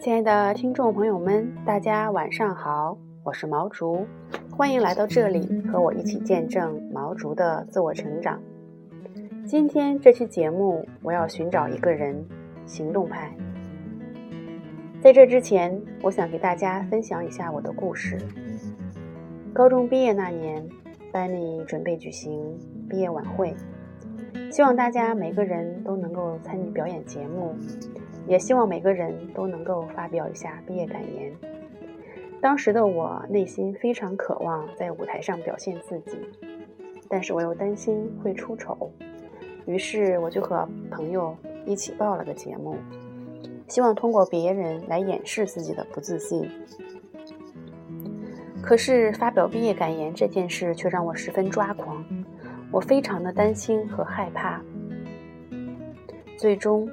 亲爱的听众朋友们，大家晚上好，我是毛竹，欢迎来到这里和我一起见证毛竹的自我成长。今天这期节目，我要寻找一个人，行动派。在这之前，我想给大家分享一下我的故事。高中毕业那年，班里准备举行毕业晚会，希望大家每个人都能够参与表演节目。也希望每个人都能够发表一下毕业感言。当时的我内心非常渴望在舞台上表现自己，但是我又担心会出丑，于是我就和朋友一起报了个节目，希望通过别人来掩饰自己的不自信。可是发表毕业感言这件事却让我十分抓狂，我非常的担心和害怕，最终。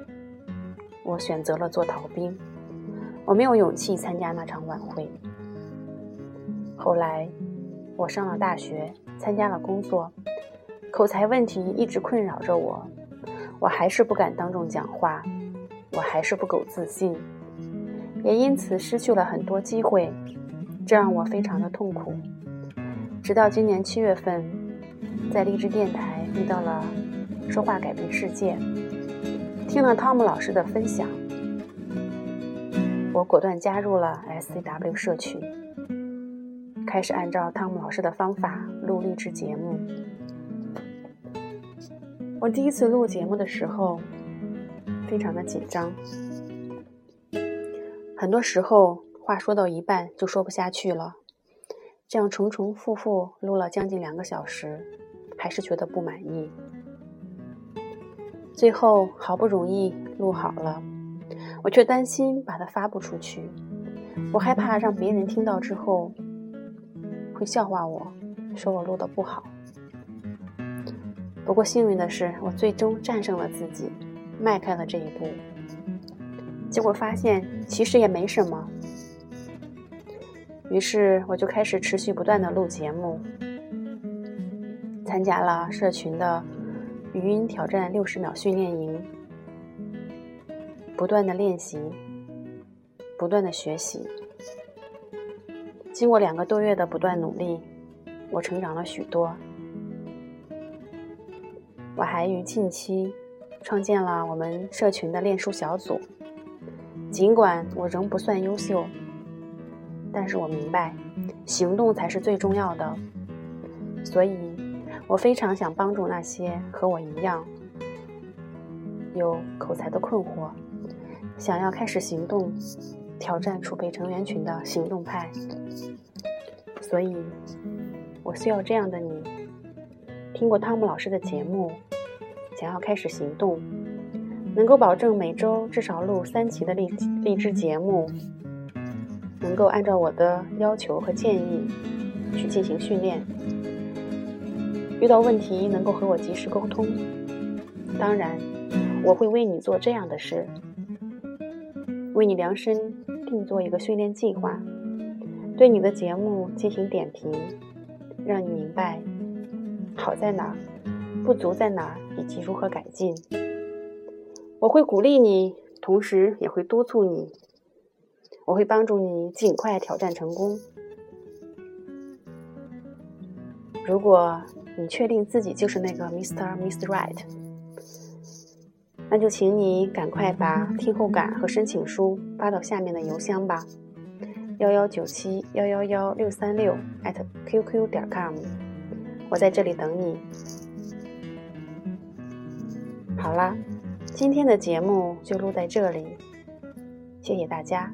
我选择了做逃兵，我没有勇气参加那场晚会。后来，我上了大学，参加了工作，口才问题一直困扰着我，我还是不敢当众讲话，我还是不够自信，也因此失去了很多机会，这让我非常的痛苦。直到今年七月份，在励志电台遇到了《说话改变世界》。听了汤姆老师的分享，我果断加入了 SCW 社群，开始按照汤姆老师的方法录励志节目。我第一次录节目的时候，非常的紧张，很多时候话说到一半就说不下去了，这样重重复复录了将近两个小时，还是觉得不满意。最后好不容易录好了，我却担心把它发布出去，我害怕让别人听到之后会笑话我，说我录的不好。不过幸运的是，我最终战胜了自己，迈开了这一步。结果发现其实也没什么，于是我就开始持续不断的录节目，参加了社群的。语音挑战六十秒训练营，不断的练习，不断的学习。经过两个多月的不断努力，我成长了许多。我还于近期创建了我们社群的练书小组。尽管我仍不算优秀，但是我明白，行动才是最重要的。所以。我非常想帮助那些和我一样有口才的困惑，想要开始行动、挑战储备成员群的行动派。所以，我需要这样的你：听过汤姆老师的节目，想要开始行动，能够保证每周至少录三期的励励志节目，能够按照我的要求和建议去进行训练。遇到问题能够和我及时沟通，当然，我会为你做这样的事，为你量身定做一个训练计划，对你的节目进行点评，让你明白好在哪儿，不足在哪儿，以及如何改进。我会鼓励你，同时也会督促你，我会帮助你尽快挑战成功。如果你确定自己就是那个 Mr. Miss Right，那就请你赶快把听后感和申请书发到下面的邮箱吧：幺幺九七幺幺幺六三六 at qq 点 com，我在这里等你。好啦，今天的节目就录在这里，谢谢大家。